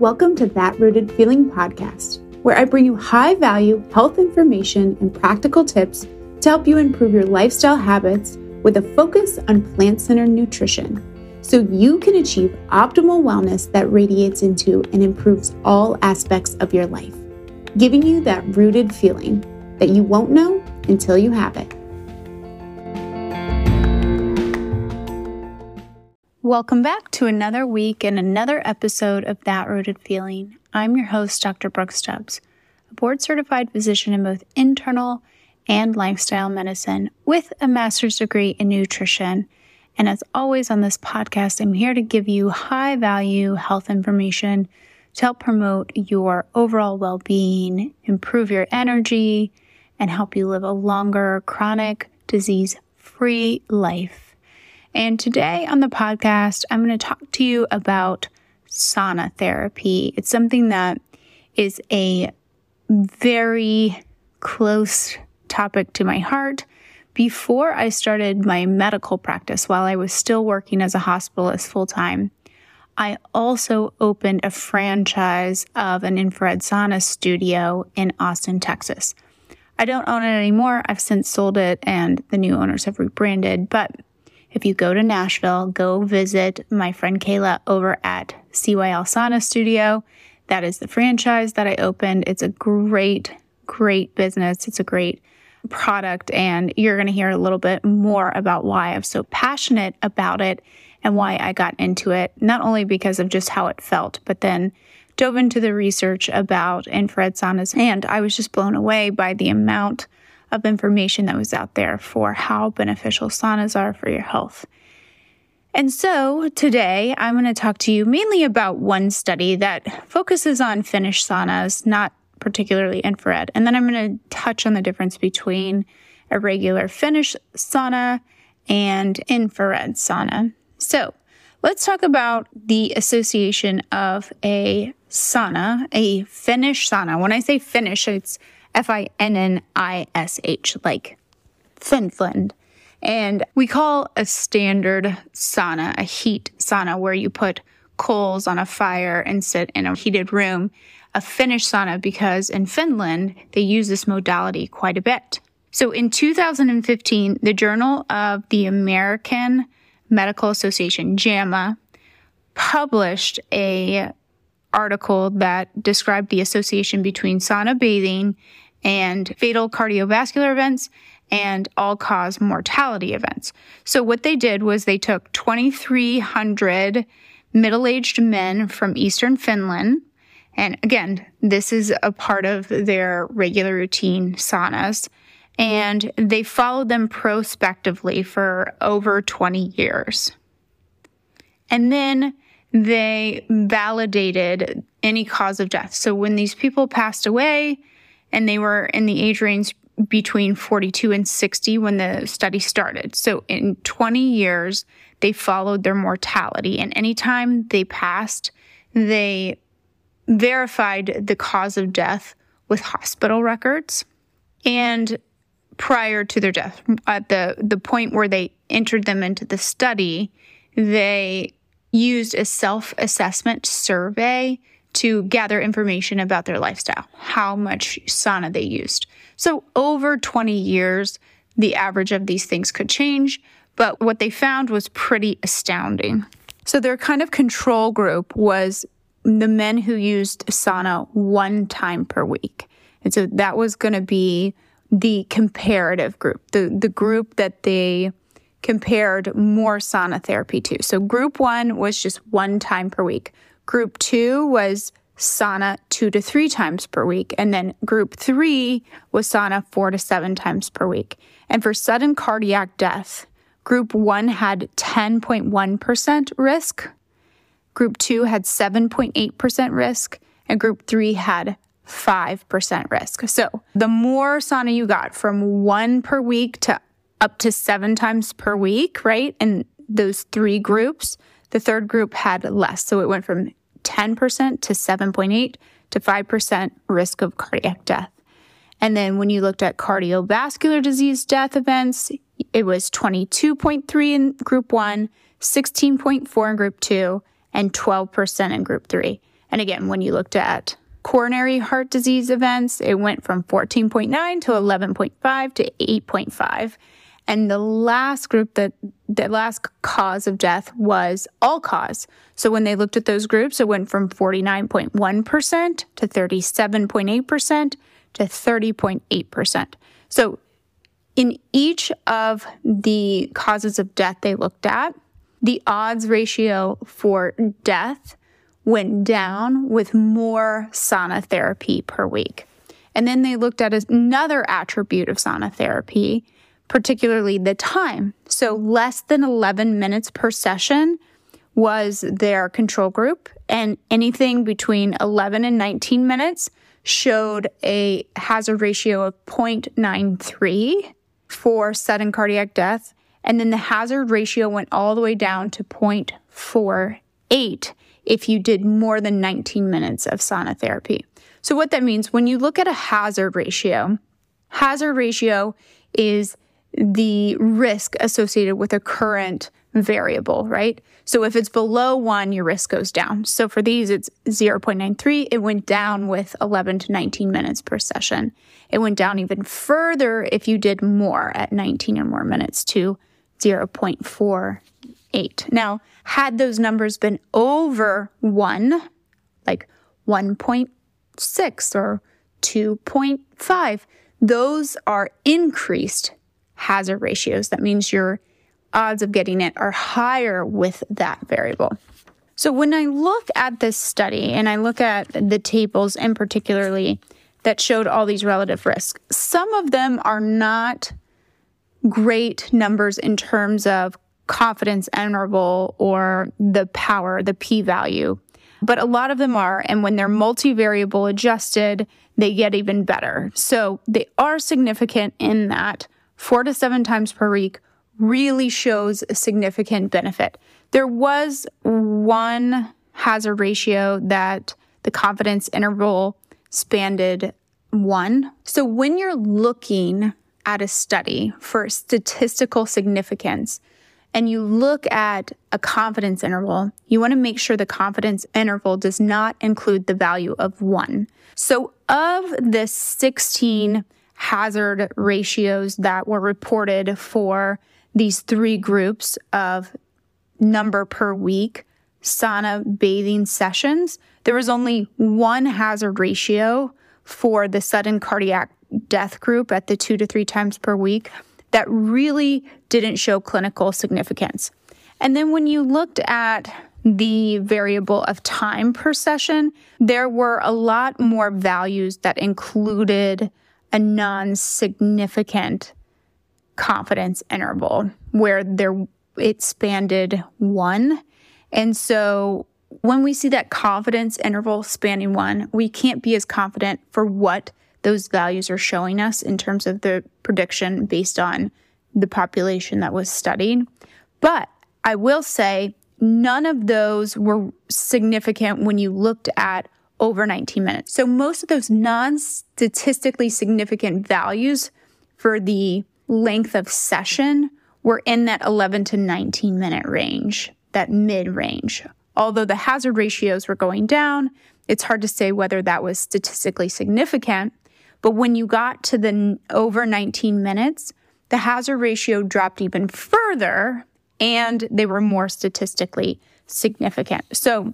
Welcome to That Rooted Feeling podcast, where I bring you high value health information and practical tips to help you improve your lifestyle habits with a focus on plant centered nutrition so you can achieve optimal wellness that radiates into and improves all aspects of your life, giving you that rooted feeling that you won't know until you have it. Welcome back to another week and another episode of That Rooted Feeling. I'm your host, Dr. Brooke Stubbs, a board certified physician in both internal and lifestyle medicine with a master's degree in nutrition. And as always on this podcast, I'm here to give you high value health information to help promote your overall well being, improve your energy, and help you live a longer, chronic, disease free life. And today on the podcast, I'm going to talk to you about sauna therapy. It's something that is a very close topic to my heart. Before I started my medical practice, while I was still working as a hospitalist full time, I also opened a franchise of an infrared sauna studio in Austin, Texas. I don't own it anymore. I've since sold it and the new owners have rebranded, but if you go to Nashville, go visit my friend Kayla over at CYL Sauna Studio. That is the franchise that I opened. It's a great, great business. It's a great product, and you're going to hear a little bit more about why I'm so passionate about it and why I got into it, not only because of just how it felt, but then dove into the research about infrared saunas. And I was just blown away by the amount of information that was out there for how beneficial saunas are for your health. And so today I'm going to talk to you mainly about one study that focuses on Finnish saunas, not particularly infrared. And then I'm going to touch on the difference between a regular Finnish sauna and infrared sauna. So let's talk about the association of a sauna, a Finnish sauna. When I say Finnish, it's F I N N I S H, like Finland. And we call a standard sauna a heat sauna where you put coals on a fire and sit in a heated room a Finnish sauna because in Finland they use this modality quite a bit. So in 2015, the Journal of the American Medical Association, JAMA, published a article that described the association between sauna bathing and fatal cardiovascular events and all cause mortality events. So, what they did was they took 2,300 middle aged men from Eastern Finland. And again, this is a part of their regular routine saunas. And they followed them prospectively for over 20 years. And then they validated any cause of death. So when these people passed away and they were in the age range between 42 and 60 when the study started. So in 20 years, they followed their mortality. And anytime they passed, they verified the cause of death with hospital records. And prior to their death, at the, the point where they entered them into the study, they used a self assessment survey to gather information about their lifestyle, how much sauna they used. So, over 20 years, the average of these things could change, but what they found was pretty astounding. So, their kind of control group was the men who used sauna one time per week. And so that was going to be the comparative group, the, the group that they compared more sauna therapy to. So group one was just one time per week. Group two was sauna two to three times per week. And then group three was sauna four to seven times per week. And for sudden cardiac death, group one had 10.1% risk, group two had 7.8% risk, and group three had 5% risk. So the more sauna you got from one per week to up to seven times per week, right? And those three groups, the third group had less. So it went from 10% to 7.8 to 5% risk of cardiac death. And then when you looked at cardiovascular disease death events, it was 22.3 in group one, 16.4 in group two, and 12% in group three. And again, when you looked at coronary heart disease events, it went from 14.9 to 11.5 to 8.5. And the last group that the last cause of death was all cause. So when they looked at those groups, it went from 49.1% to 37.8% to 30.8%. So in each of the causes of death they looked at, the odds ratio for death went down with more sauna therapy per week. And then they looked at another attribute of sauna therapy, particularly the time. So less than 11 minutes per session was their control group, and anything between 11 and 19 minutes showed a hazard ratio of 0.93 for sudden cardiac death. And then the hazard ratio went all the way down to 0.48 if you did more than 19 minutes of sauna therapy. So, what that means when you look at a hazard ratio, hazard ratio is the risk associated with a current variable, right? So if it's below one, your risk goes down. So for these, it's 0.93. It went down with 11 to 19 minutes per session. It went down even further if you did more at 19 or more minutes to 0.48. Now, had those numbers been over one, like 1.6 or 2.5, those are increased hazard ratios. That means your odds of getting it are higher with that variable. So when I look at this study and I look at the tables in particularly that showed all these relative risks, some of them are not great numbers in terms of confidence interval or the power, the p value. But a lot of them are. And when they're multivariable adjusted, they get even better. So they are significant in that four to seven times per week really shows a significant benefit. There was one hazard ratio that the confidence interval spanned one. So when you're looking at a study for statistical significance and you look at a confidence interval, you want to make sure the confidence interval does not include the value of one. So of the 16 hazard ratios that were reported for these three groups of number per week sauna bathing sessions, there was only one hazard ratio for the sudden cardiac death group at the two to three times per week that really didn't show clinical significance. And then when you looked at the variable of time per session, there were a lot more values that included a non significant confidence interval where there it spanned one. And so when we see that confidence interval spanning one, we can't be as confident for what those values are showing us in terms of the prediction based on the population that was studied. But I will say none of those were significant when you looked at over 19 minutes. So most of those non statistically significant values for the length of session were in that 11 to 19 minute range, that mid range. Although the hazard ratios were going down, it's hard to say whether that was statistically significant. But when you got to the over 19 minutes, the hazard ratio dropped even further and they were more statistically significant. So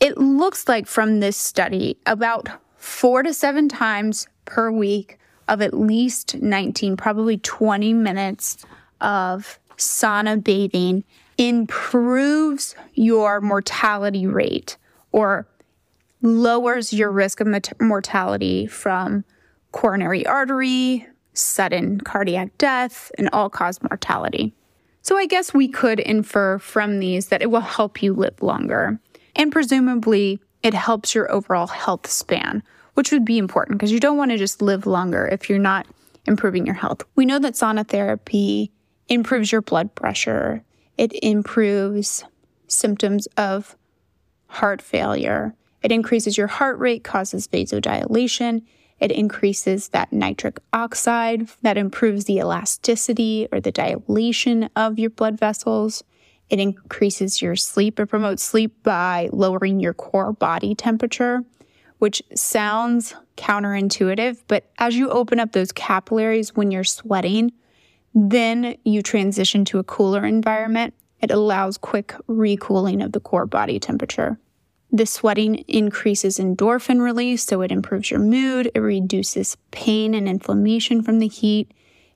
it looks like from this study, about four to seven times per week of at least 19, probably 20 minutes of sauna bathing improves your mortality rate or lowers your risk of mortality from coronary artery, sudden cardiac death, and all cause mortality. So I guess we could infer from these that it will help you live longer. And presumably, it helps your overall health span, which would be important because you don't want to just live longer if you're not improving your health. We know that sauna therapy improves your blood pressure, it improves symptoms of heart failure, it increases your heart rate, causes vasodilation. It increases that nitric oxide that improves the elasticity or the dilation of your blood vessels It increases your sleep. It promotes sleep by lowering your core body temperature, which sounds counterintuitive. But as you open up those capillaries when you're sweating, then you transition to a cooler environment. It allows quick recooling of the core body temperature. The sweating increases endorphin release, so it improves your mood. It reduces pain and inflammation from the heat.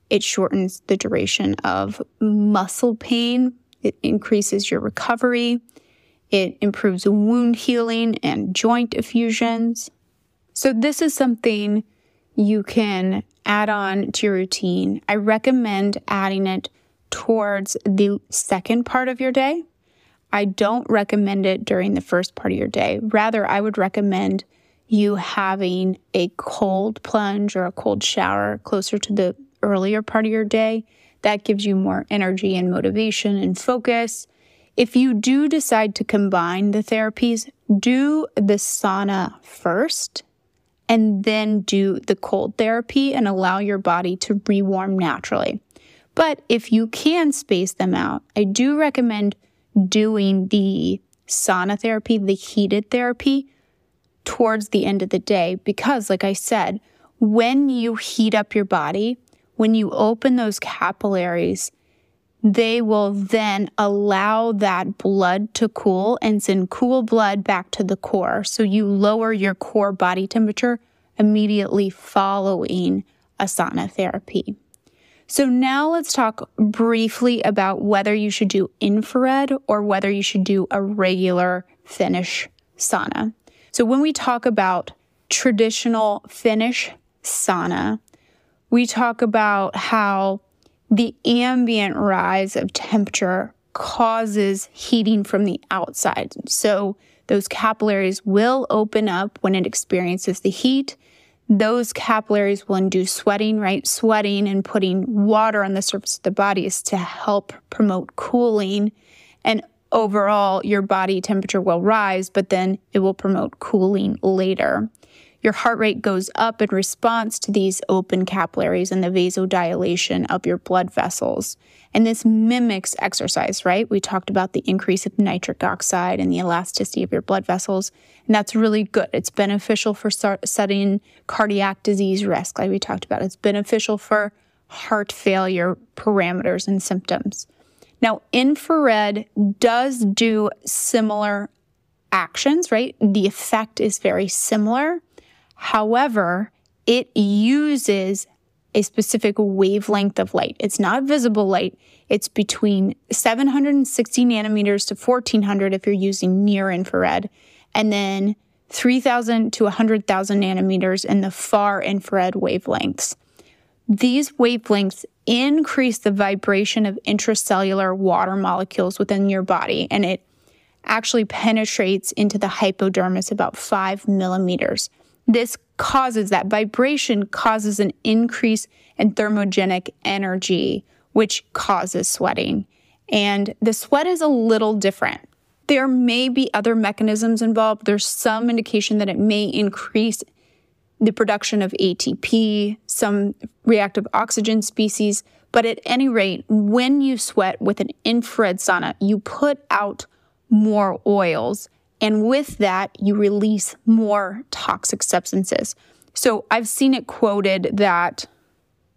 It shortens the duration of muscle pain. It increases your recovery. It improves wound healing and joint effusions. So, this is something you can add on to your routine. I recommend adding it towards the second part of your day I don't recommend it during the first part of your day. Rather, I would recommend you having a cold plunge or a cold shower closer to the earlier part of your day. That gives you more energy and motivation and focus. If you do decide to combine the therapies, do the sauna first and then do the cold therapy and allow your body to rewarm naturally. But if you can space them out, I do recommend doing the sauna therapy, the heated therapy, towards the end of the day. Because, like I said, when you heat up your body, when you open those capillaries, they will then allow that blood to cool and send cool blood back to the core. So you lower your core body temperature immediately following a sauna therapy. So now let's talk briefly about whether you should do infrared or whether you should do a regular Finnish sauna. So when we talk about traditional Finnish sauna, we talk about how the ambient rise of temperature causes heating from the outside. So those capillaries will open up when it experiences the heat those capillaries will induce sweating, right? Sweating and putting water on the surface of the body is to help promote cooling. And overall, your body temperature will rise, but then it will promote cooling later. Your heart rate goes up in response to these open capillaries and the vasodilation of your blood vessels. And this mimics exercise, right? We talked about the increase of nitric oxide and the elasticity of your blood vessels. And that's really good. It's beneficial for setting cardiac disease risk, like we talked about. It's beneficial for heart failure parameters and symptoms. Now, infrared does do similar actions, right? The effect is very similar. However, it uses a specific wavelength of light. It's not visible light. It's between 760 nanometers to 1400 if you're using near infrared, and then 3000 to 100,000 nanometers in the far infrared wavelengths. These wavelengths increase the vibration of intracellular water molecules within your body, and it actually penetrates into the hypodermis about five millimeters. This causes that vibration causes an increase in thermogenic energy, which causes sweating. And the sweat is a little different. There may be other mechanisms involved. There's some indication that it may increase the production of ATP, some reactive oxygen species. But at any rate, when you sweat with an infrared sauna, you put out more oils and with that, you release more toxic substances. So I've seen it quoted that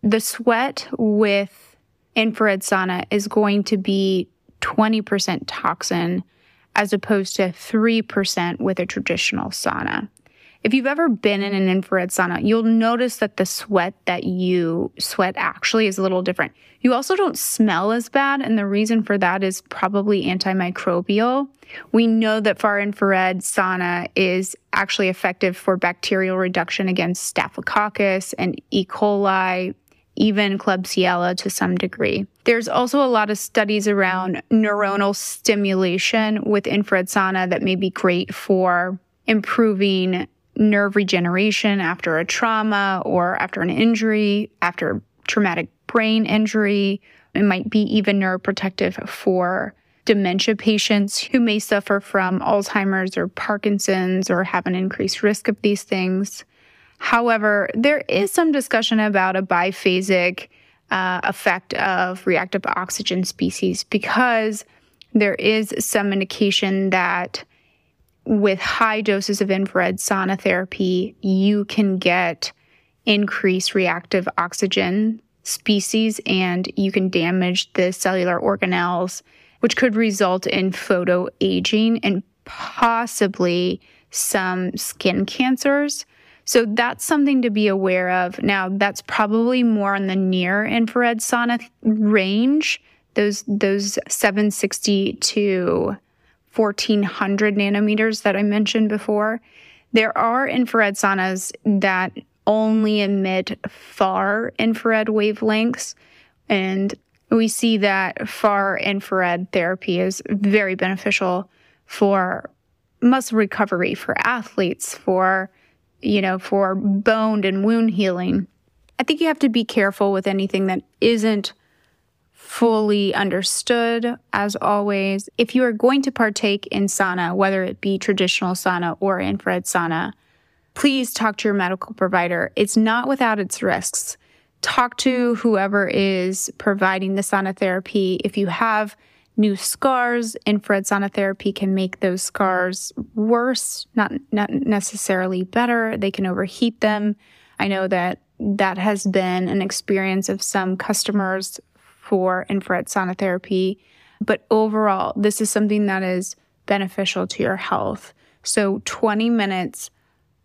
the sweat with infrared sauna is going to be 20% toxin as opposed to 3% with a traditional sauna. If you've ever been in an infrared sauna, you'll notice that the sweat that you sweat actually is a little different. You also don't smell as bad, and the reason for that is probably antimicrobial. We know that far infrared sauna is actually effective for bacterial reduction against Staphylococcus and E. coli, even Klebsiella to some degree. There's also a lot of studies around neuronal stimulation with infrared sauna that may be great for improving nerve regeneration after a trauma or after an injury, after traumatic brain injury. It might be even neuroprotective for dementia patients who may suffer from Alzheimer's or Parkinson's or have an increased risk of these things. However, there is some discussion about a biphasic uh, effect of reactive oxygen species because there is some indication that with high doses of infrared sauna therapy, you can get increased reactive oxygen species and you can damage the cellular organelles, which could result in photo aging and possibly some skin cancers. So that's something to be aware of. Now, that's probably more on the near infrared sauna range, those those 760 to 1400 nanometers that I mentioned before. There are infrared saunas that only emit far infrared wavelengths. And we see that far infrared therapy is very beneficial for muscle recovery, for athletes, for, you know, for bone and wound healing. I think you have to be careful with anything that isn't fully understood, as always. If you are going to partake in sauna, whether it be traditional sauna or infrared sauna, please talk to your medical provider. It's not without its risks. Talk to whoever is providing the sauna therapy. If you have new scars, infrared sauna therapy can make those scars worse, not, not necessarily better. They can overheat them. I know that that has been an experience of some customers for infrared sauna therapy. But overall, this is something that is beneficial to your health. So 20 minutes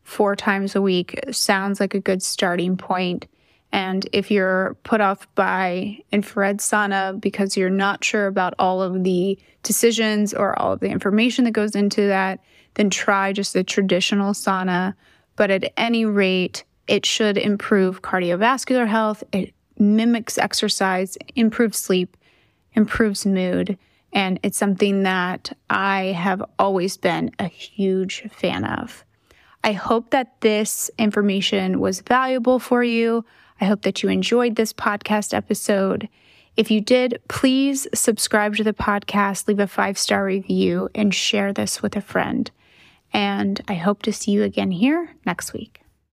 four times a week sounds like a good starting point. And if you're put off by infrared sauna because you're not sure about all of the decisions or all of the information that goes into that, then try just the traditional sauna. But at any rate, it should improve cardiovascular health. It mimics exercise, improves sleep, improves mood. And it's something that I have always been a huge fan of. I hope that this information was valuable for you. I hope that you enjoyed this podcast episode. If you did, please subscribe to the podcast, leave a five star review, and share this with a friend. And I hope to see you again here next week.